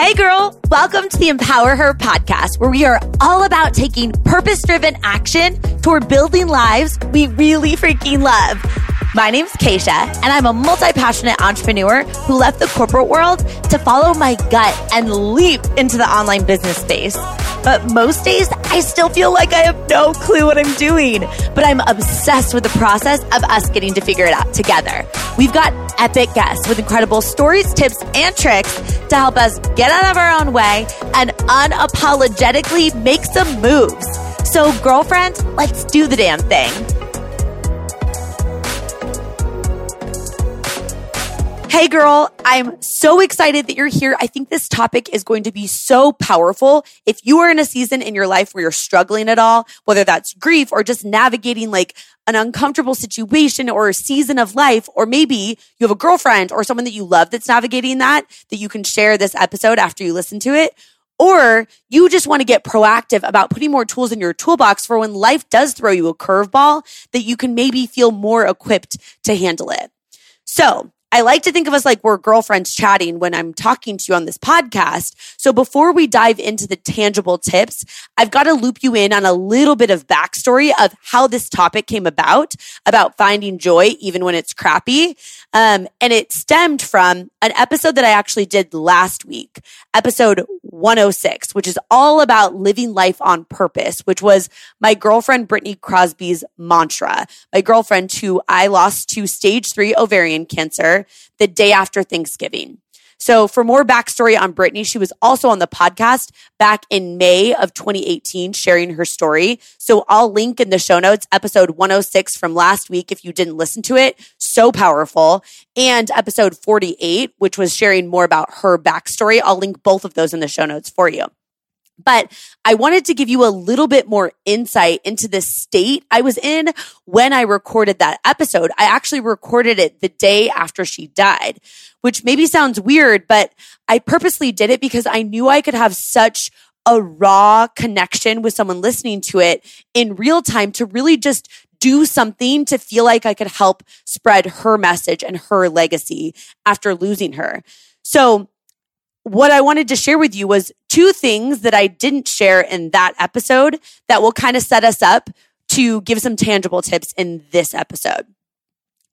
Hey, girl, welcome to the Empower Her podcast, where we are all about taking purpose driven action toward building lives we really freaking love. My name's Keisha, and I'm a multi passionate entrepreneur who left the corporate world to follow my gut and leap into the online business space. But most days, I still feel like I have no clue what I'm doing. But I'm obsessed with the process of us getting to figure it out together. We've got epic guests with incredible stories, tips, and tricks to help us get out of our own way and unapologetically make some moves. So, girlfriend, let's do the damn thing. Hey girl, I'm so excited that you're here. I think this topic is going to be so powerful. If you are in a season in your life where you're struggling at all, whether that's grief or just navigating like an uncomfortable situation or a season of life, or maybe you have a girlfriend or someone that you love that's navigating that, that you can share this episode after you listen to it. Or you just want to get proactive about putting more tools in your toolbox for when life does throw you a curveball that you can maybe feel more equipped to handle it. So I like to think of us like we're girlfriends chatting when I'm talking to you on this podcast. So before we dive into the tangible tips, I've got to loop you in on a little bit of backstory of how this topic came about, about finding joy even when it's crappy. Um, and it stemmed from an episode that I actually did last week, episode 106, which is all about living life on purpose, which was my girlfriend Brittany Crosby's mantra. My girlfriend who I lost to stage three ovarian cancer the day after Thanksgiving. So for more backstory on Brittany, she was also on the podcast back in May of 2018, sharing her story. So I'll link in the show notes episode 106 from last week if you didn't listen to it. So powerful. And episode 48, which was sharing more about her backstory. I'll link both of those in the show notes for you. But I wanted to give you a little bit more insight into the state I was in when I recorded that episode. I actually recorded it the day after she died, which maybe sounds weird, but I purposely did it because I knew I could have such a raw connection with someone listening to it in real time to really just do something to feel like I could help spread her message and her legacy after losing her. So what I wanted to share with you was two things that I didn't share in that episode that will kind of set us up to give some tangible tips in this episode.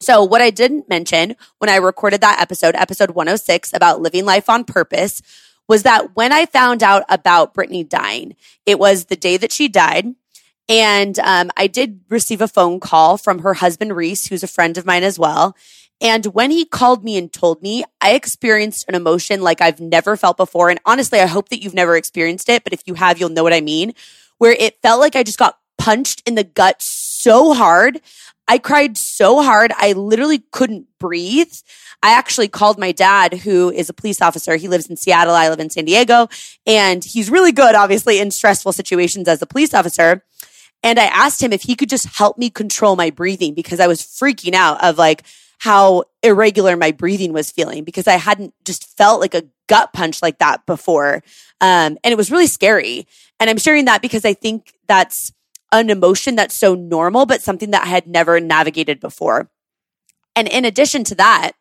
So, what I didn't mention when I recorded that episode, episode 106 about living life on purpose, was that when I found out about Brittany dying, it was the day that she died. And um, I did receive a phone call from her husband, Reese, who's a friend of mine as well. And when he called me and told me, I experienced an emotion like I've never felt before. And honestly, I hope that you've never experienced it, but if you have, you'll know what I mean, where it felt like I just got punched in the gut so hard. I cried so hard. I literally couldn't breathe. I actually called my dad, who is a police officer. He lives in Seattle. I live in San Diego. And he's really good, obviously, in stressful situations as a police officer. And I asked him if he could just help me control my breathing because I was freaking out of like, how irregular my breathing was feeling because I hadn't just felt like a gut punch like that before. Um, and it was really scary. And I'm sharing that because I think that's an emotion that's so normal, but something that I had never navigated before. And in addition to that,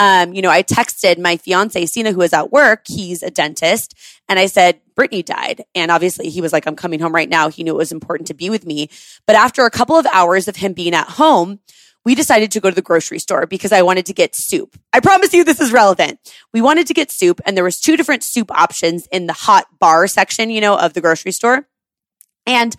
um, you know, I texted my fiance, Sina, who is at work. He's a dentist. And I said, Brittany died. And obviously he was like, I'm coming home right now. He knew it was important to be with me. But after a couple of hours of him being at home, we decided to go to the grocery store because I wanted to get soup. I promise you this is relevant. We wanted to get soup and there was two different soup options in the hot bar section, you know, of the grocery store. And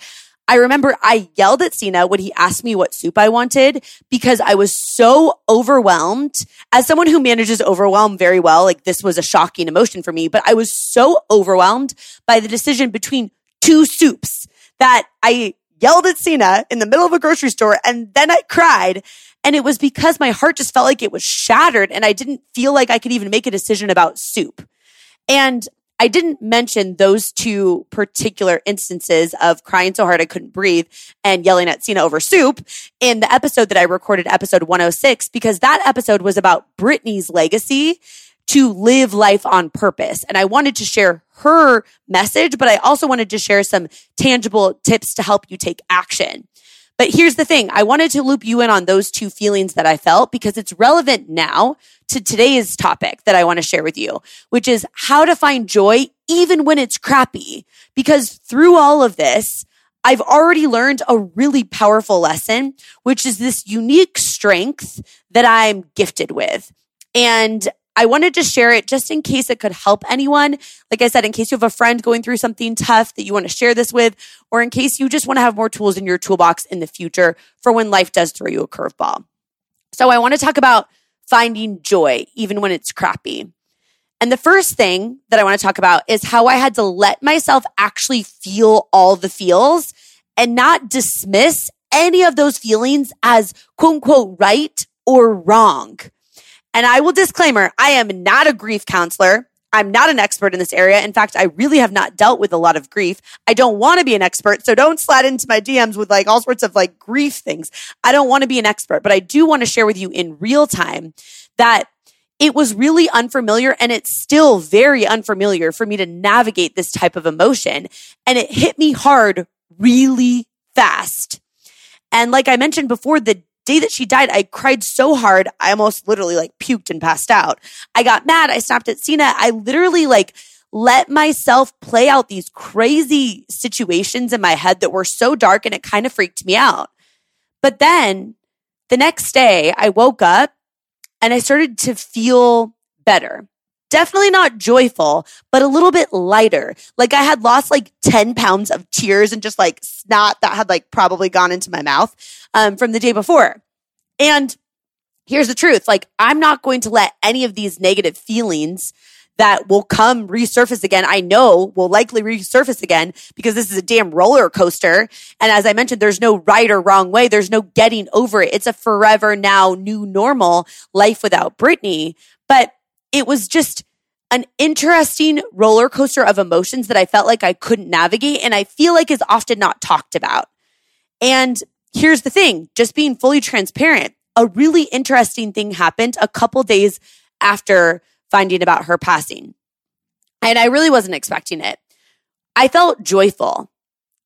I remember I yelled at Sina when he asked me what soup I wanted because I was so overwhelmed. As someone who manages overwhelm very well, like this was a shocking emotion for me, but I was so overwhelmed by the decision between two soups that I yelled at Sina in the middle of a grocery store and then I cried. And it was because my heart just felt like it was shattered and I didn't feel like I could even make a decision about soup. And I didn't mention those two particular instances of crying so hard I couldn't breathe and yelling at Sina over soup in the episode that I recorded, episode 106, because that episode was about Brittany's legacy to live life on purpose. And I wanted to share her message, but I also wanted to share some tangible tips to help you take action. But here's the thing. I wanted to loop you in on those two feelings that I felt because it's relevant now to today's topic that I want to share with you, which is how to find joy even when it's crappy. Because through all of this, I've already learned a really powerful lesson, which is this unique strength that I'm gifted with. And I wanted to share it just in case it could help anyone. Like I said, in case you have a friend going through something tough that you want to share this with, or in case you just want to have more tools in your toolbox in the future for when life does throw you a curveball. So I want to talk about finding joy, even when it's crappy. And the first thing that I want to talk about is how I had to let myself actually feel all the feels and not dismiss any of those feelings as quote unquote right or wrong. And I will disclaimer, I am not a grief counselor. I'm not an expert in this area. In fact, I really have not dealt with a lot of grief. I don't want to be an expert. So don't slide into my DMs with like all sorts of like grief things. I don't want to be an expert, but I do want to share with you in real time that it was really unfamiliar and it's still very unfamiliar for me to navigate this type of emotion. And it hit me hard really fast. And like I mentioned before, the day that she died, I cried so hard. I almost literally like puked and passed out. I got mad. I snapped at Sina. I literally like let myself play out these crazy situations in my head that were so dark and it kind of freaked me out. But then the next day I woke up and I started to feel better. Definitely not joyful, but a little bit lighter. Like I had lost like 10 pounds of tears and just like snot that had like probably gone into my mouth um, from the day before. And here's the truth. Like I'm not going to let any of these negative feelings that will come resurface again. I know will likely resurface again because this is a damn roller coaster. And as I mentioned, there's no right or wrong way. There's no getting over it. It's a forever now new normal life without Brittany. But it was just an interesting roller coaster of emotions that I felt like I couldn't navigate and I feel like is often not talked about. And here's the thing, just being fully transparent, a really interesting thing happened a couple days after finding about her passing. And I really wasn't expecting it. I felt joyful.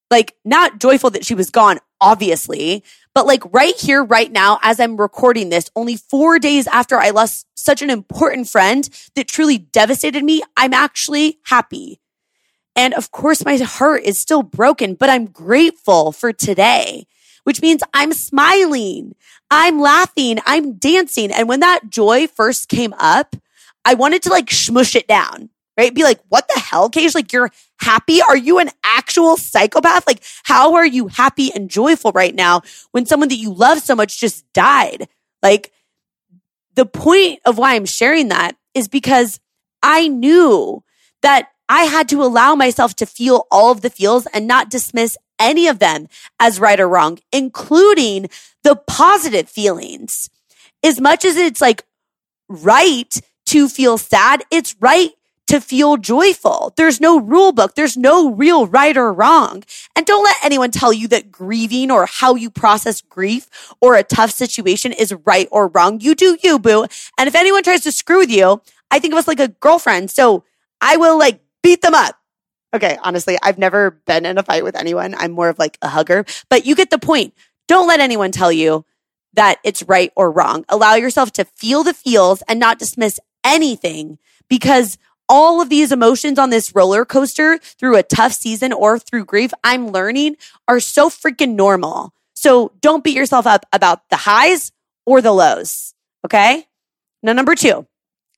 Like not joyful that she was gone, obviously, but like right here, right now, as I'm recording this, only four days after I lost such an important friend that truly devastated me, I'm actually happy. And of course, my heart is still broken, but I'm grateful for today, which means I'm smiling, I'm laughing, I'm dancing. And when that joy first came up, I wanted to like smush it down right? Be like, what the hell, Cage? Like, you're happy? Are you an actual psychopath? Like, how are you happy and joyful right now when someone that you love so much just died? Like, the point of why I'm sharing that is because I knew that I had to allow myself to feel all of the feels and not dismiss any of them as right or wrong, including the positive feelings. As much as it's like right to feel sad, it's right to feel joyful. There's no rule book. There's no real right or wrong. And don't let anyone tell you that grieving or how you process grief or a tough situation is right or wrong. You do you, boo. And if anyone tries to screw with you, I think of us like a girlfriend. So I will like beat them up. Okay. Honestly, I've never been in a fight with anyone. I'm more of like a hugger, but you get the point. Don't let anyone tell you that it's right or wrong. Allow yourself to feel the feels and not dismiss anything because all of these emotions on this roller coaster through a tough season or through grief, I'm learning are so freaking normal. So don't beat yourself up about the highs or the lows. Okay. Now, number two,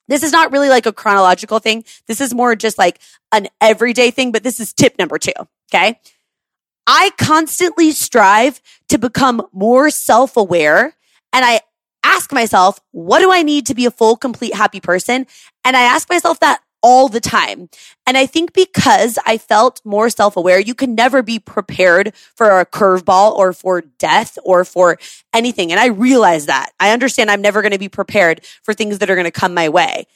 this is not really like a chronological thing. This is more just like an everyday thing, but this is tip number two. Okay. I constantly strive to become more self aware and I ask myself, what do I need to be a full, complete, happy person? And I ask myself that all the time. And I think because I felt more self aware, you can never be prepared for a curveball or for death or for anything. And I realize that. I understand I'm never going to be prepared for things that are going to come my way.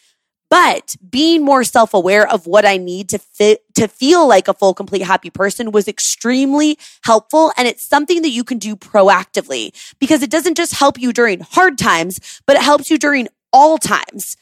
But being more self aware of what I need to fit, to feel like a full, complete, happy person was extremely helpful. And it's something that you can do proactively because it doesn't just help you during hard times, but it helps you during all times.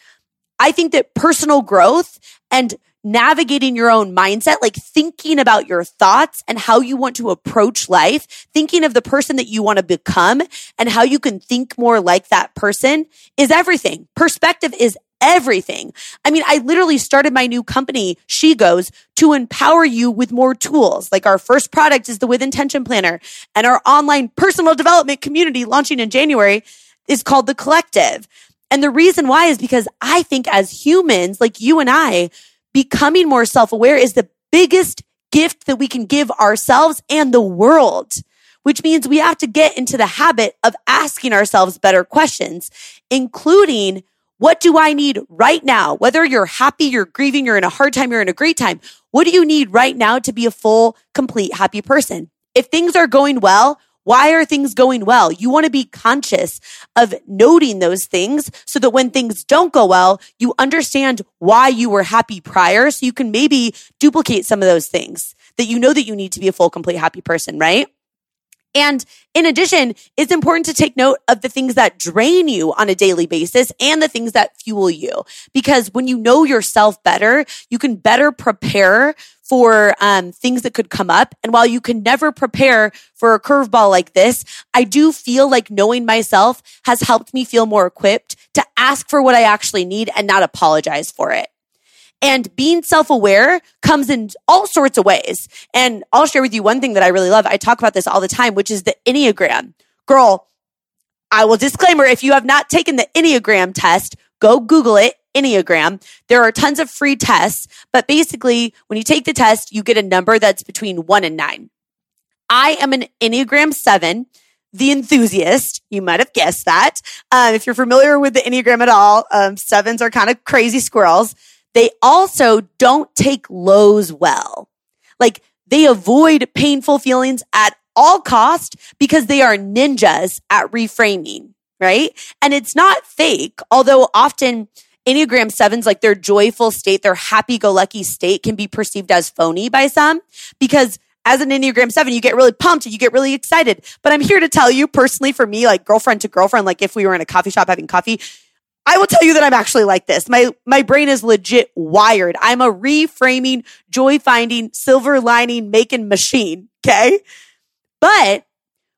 I think that personal growth and navigating your own mindset, like thinking about your thoughts and how you want to approach life, thinking of the person that you want to become and how you can think more like that person is everything. Perspective is everything. I mean, I literally started my new company, She Goes, to empower you with more tools. Like our first product is the With Intention Planner and our online personal development community launching in January is called The Collective. And the reason why is because I think as humans, like you and I, becoming more self aware is the biggest gift that we can give ourselves and the world, which means we have to get into the habit of asking ourselves better questions, including what do I need right now? Whether you're happy, you're grieving, you're in a hard time, you're in a great time. What do you need right now to be a full, complete, happy person? If things are going well, why are things going well? You want to be conscious of noting those things so that when things don't go well, you understand why you were happy prior. So you can maybe duplicate some of those things that you know that you need to be a full, complete, happy person, right? And in addition, it's important to take note of the things that drain you on a daily basis and the things that fuel you. Because when you know yourself better, you can better prepare for um, things that could come up. And while you can never prepare for a curveball like this, I do feel like knowing myself has helped me feel more equipped to ask for what I actually need and not apologize for it. And being self aware comes in all sorts of ways. And I'll share with you one thing that I really love. I talk about this all the time, which is the Enneagram. Girl, I will disclaimer if you have not taken the Enneagram test, go Google it. Enneagram. There are tons of free tests, but basically, when you take the test, you get a number that's between one and nine. I am an Enneagram seven the enthusiast. You might have guessed that. Um, if you're familiar with the Enneagram at all, um, sevens are kind of crazy squirrels. They also don't take lows well. Like they avoid painful feelings at all cost because they are ninjas at reframing, right? And it's not fake, although often Enneagram sevens, like their joyful state, their happy go lucky state can be perceived as phony by some because as an Enneagram seven, you get really pumped and you get really excited. But I'm here to tell you personally, for me, like girlfriend to girlfriend, like if we were in a coffee shop having coffee, I will tell you that I'm actually like this. My, my brain is legit wired. I'm a reframing, joy finding, silver lining making machine. Okay. But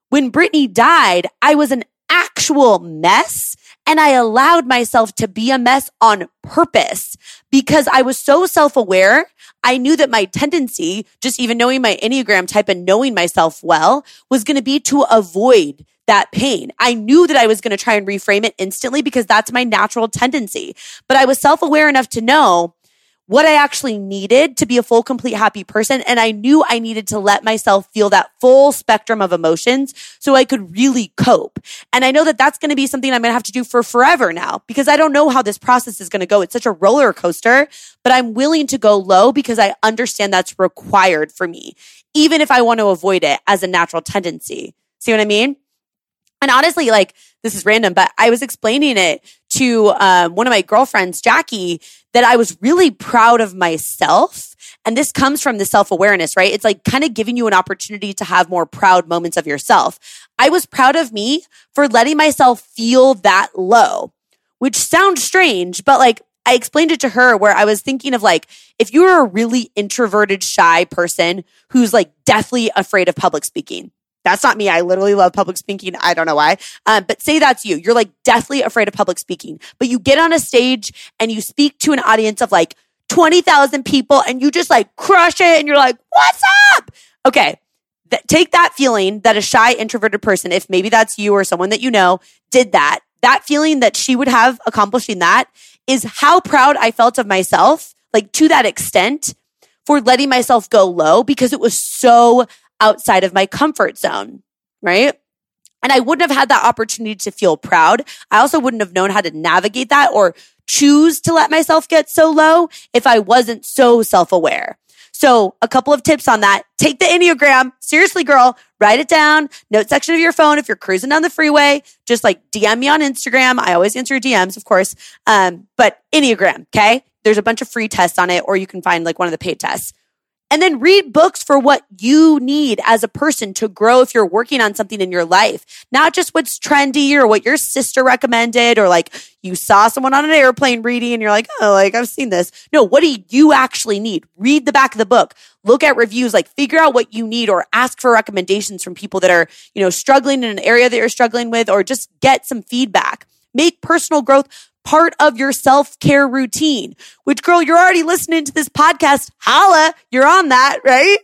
when Brittany died, I was an actual mess and I allowed myself to be a mess on purpose because I was so self aware. I knew that my tendency, just even knowing my Enneagram type and knowing myself well was going to be to avoid that pain. I knew that I was going to try and reframe it instantly because that's my natural tendency. But I was self aware enough to know what I actually needed to be a full, complete, happy person. And I knew I needed to let myself feel that full spectrum of emotions so I could really cope. And I know that that's going to be something I'm going to have to do for forever now because I don't know how this process is going to go. It's such a roller coaster, but I'm willing to go low because I understand that's required for me, even if I want to avoid it as a natural tendency. See what I mean? And honestly, like this is random, but I was explaining it to um, one of my girlfriends, Jackie, that I was really proud of myself. And this comes from the self awareness, right? It's like kind of giving you an opportunity to have more proud moments of yourself. I was proud of me for letting myself feel that low, which sounds strange, but like I explained it to her where I was thinking of like, if you're a really introverted, shy person who's like deathly afraid of public speaking, that's not me. I literally love public speaking. I don't know why. Um, but say that's you. You're like deathly afraid of public speaking, but you get on a stage and you speak to an audience of like 20,000 people and you just like crush it and you're like, what's up? Okay. Th- take that feeling that a shy introverted person, if maybe that's you or someone that you know did that, that feeling that she would have accomplishing that is how proud I felt of myself, like to that extent for letting myself go low because it was so outside of my comfort zone, right? And I wouldn't have had that opportunity to feel proud. I also wouldn't have known how to navigate that or choose to let myself get so low if I wasn't so self aware. So a couple of tips on that. Take the Enneagram. Seriously, girl, write it down. Note section of your phone. If you're cruising down the freeway, just like DM me on Instagram. I always answer DMs, of course. Um, but Enneagram. Okay. There's a bunch of free tests on it, or you can find like one of the paid tests. And then read books for what you need as a person to grow if you're working on something in your life, not just what's trendy or what your sister recommended or like you saw someone on an airplane reading and you're like, oh, like I've seen this. No, what do you actually need? Read the back of the book, look at reviews, like figure out what you need or ask for recommendations from people that are, you know, struggling in an area that you're struggling with or just get some feedback. Make personal growth part of your self care routine, which girl, you're already listening to this podcast. Holla, you're on that, right?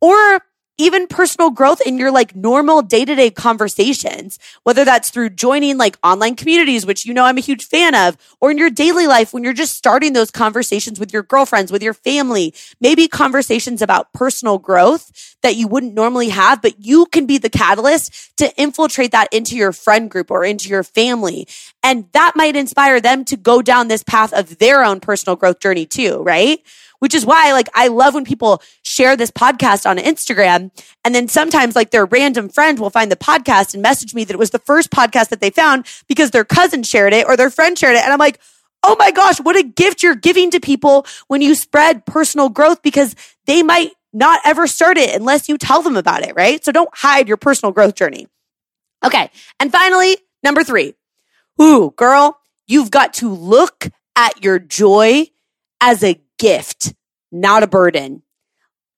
Or even personal growth in your like normal day to day conversations, whether that's through joining like online communities, which you know I'm a huge fan of, or in your daily life when you're just starting those conversations with your girlfriends, with your family, maybe conversations about personal growth that you wouldn't normally have, but you can be the catalyst to infiltrate that into your friend group or into your family. And that might inspire them to go down this path of their own personal growth journey too, right? Which is why like I love when people share this podcast on Instagram and then sometimes like their random friend will find the podcast and message me that it was the first podcast that they found because their cousin shared it or their friend shared it and I'm like Oh my gosh, what a gift you're giving to people when you spread personal growth because they might not ever start it unless you tell them about it, right? So don't hide your personal growth journey. Okay. And finally, number three. Ooh, girl, you've got to look at your joy as a gift, not a burden.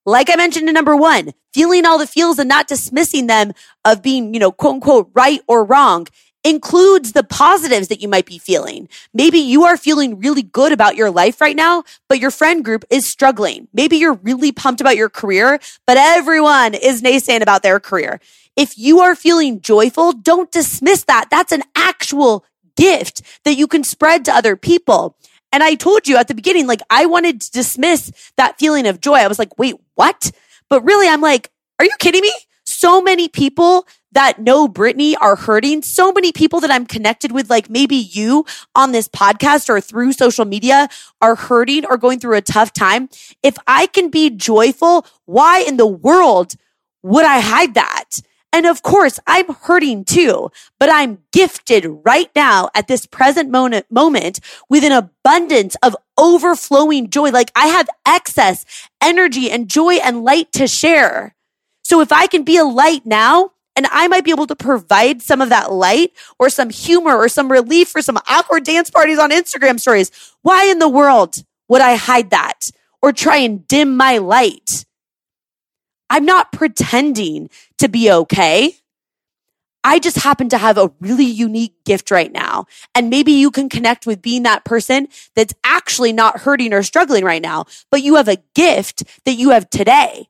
Like I mentioned in number one, feeling all the feels and not dismissing them of being, you know, quote unquote, right or wrong includes the positives that you might be feeling. Maybe you are feeling really good about your life right now, but your friend group is struggling. Maybe you're really pumped about your career, but everyone is naysaying about their career. If you are feeling joyful, don't dismiss that. That's an actual gift that you can spread to other people. And I told you at the beginning, like, I wanted to dismiss that feeling of joy. I was like, wait, what? But really, I'm like, are you kidding me? So many people that know Brittany are hurting. So many people that I'm connected with, like maybe you on this podcast or through social media are hurting or going through a tough time. If I can be joyful, why in the world would I hide that? And of course, I'm hurting too, but I'm gifted right now at this present moment, moment with an abundance of overflowing joy. Like I have excess energy and joy and light to share. So if I can be a light now, and I might be able to provide some of that light or some humor or some relief for some awkward dance parties on Instagram stories. Why in the world would I hide that or try and dim my light? I'm not pretending to be okay. I just happen to have a really unique gift right now. And maybe you can connect with being that person that's actually not hurting or struggling right now, but you have a gift that you have today.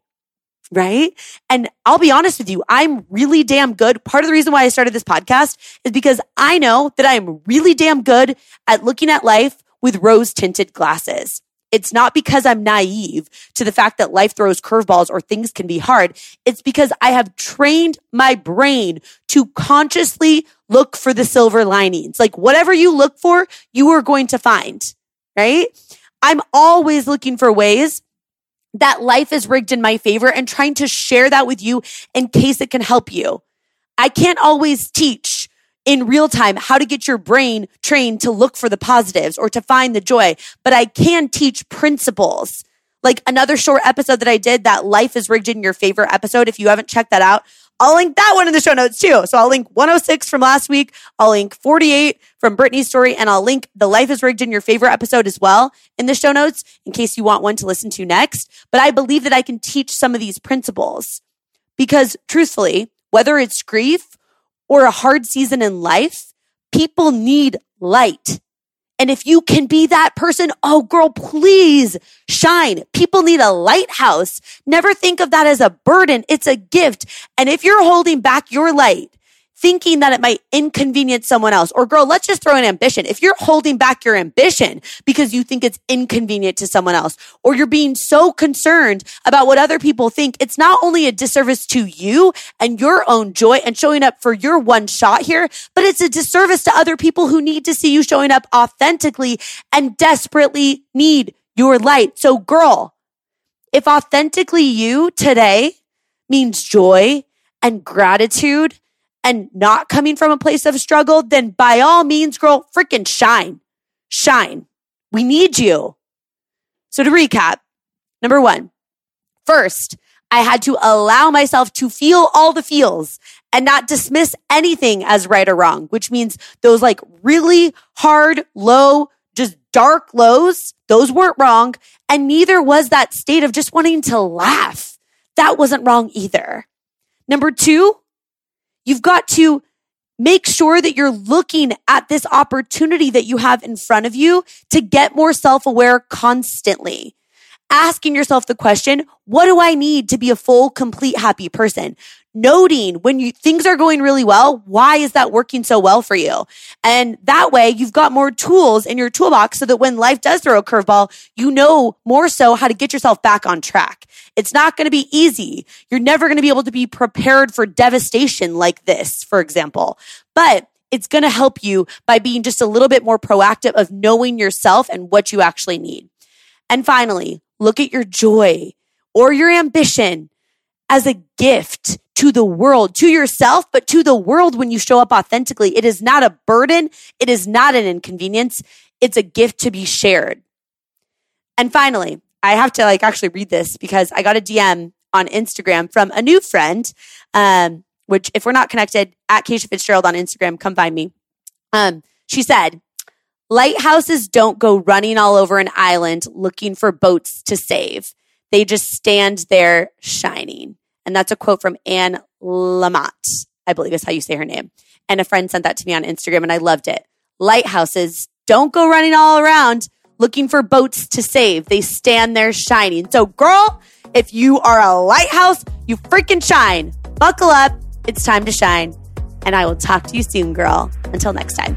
Right. And I'll be honest with you, I'm really damn good. Part of the reason why I started this podcast is because I know that I'm really damn good at looking at life with rose tinted glasses. It's not because I'm naive to the fact that life throws curveballs or things can be hard. It's because I have trained my brain to consciously look for the silver linings. Like whatever you look for, you are going to find, right? I'm always looking for ways that life is rigged in my favor and trying to share that with you in case it can help you. I can't always teach in real time how to get your brain trained to look for the positives or to find the joy, but I can teach principles. Like another short episode that I did, that life is rigged in your favor episode. If you haven't checked that out, I'll link that one in the show notes too. So I'll link 106 from last week. I'll link 48 from Brittany's story and I'll link the life is rigged in your favor episode as well in the show notes in case you want one to listen to next. But I believe that I can teach some of these principles because truthfully, whether it's grief or a hard season in life, people need light. And if you can be that person, oh girl, please shine. People need a lighthouse. Never think of that as a burden. It's a gift. And if you're holding back your light, thinking that it might inconvenience someone else. Or girl, let's just throw an ambition. If you're holding back your ambition because you think it's inconvenient to someone else, or you're being so concerned about what other people think, it's not only a disservice to you and your own joy and showing up for your one shot here, but it's a disservice to other people who need to see you showing up authentically and desperately need your light. So girl, if authentically you today means joy and gratitude and not coming from a place of struggle, then by all means, girl, freaking shine. Shine. We need you. So to recap, number one, First, I had to allow myself to feel all the feels and not dismiss anything as right or wrong, which means those like really hard, low, just dark lows, those weren't wrong. And neither was that state of just wanting to laugh. That wasn't wrong either. Number two, you've got to make sure that you're looking at this opportunity that you have in front of you to get more self aware constantly asking yourself the question, what do I need to be a full, complete, happy person? Noting when you things are going really well, why is that working so well for you? And that way you've got more tools in your toolbox so that when life does throw a curveball, you know more so how to get yourself back on track. It's not going to be easy. You're never going to be able to be prepared for devastation like this, for example. But it's going to help you by being just a little bit more proactive of knowing yourself and what you actually need. And finally, look at your joy or your ambition as a gift to the world, to yourself, but to the world when you show up authentically. It is not a burden. It is not an inconvenience. It's a gift to be shared. And finally, I have to like actually read this because I got a DM on Instagram from a new friend, um, which if we're not connected at Keisha Fitzgerald on Instagram, come find me. Um, she said, Lighthouses don't go running all over an island looking for boats to save. They just stand there shining. And that's a quote from Anne Lamott, I believe is how you say her name. And a friend sent that to me on Instagram and I loved it. Lighthouses don't go running all around looking for boats to save. They stand there shining. So, girl, if you are a lighthouse, you freaking shine. Buckle up. It's time to shine. And I will talk to you soon, girl. Until next time.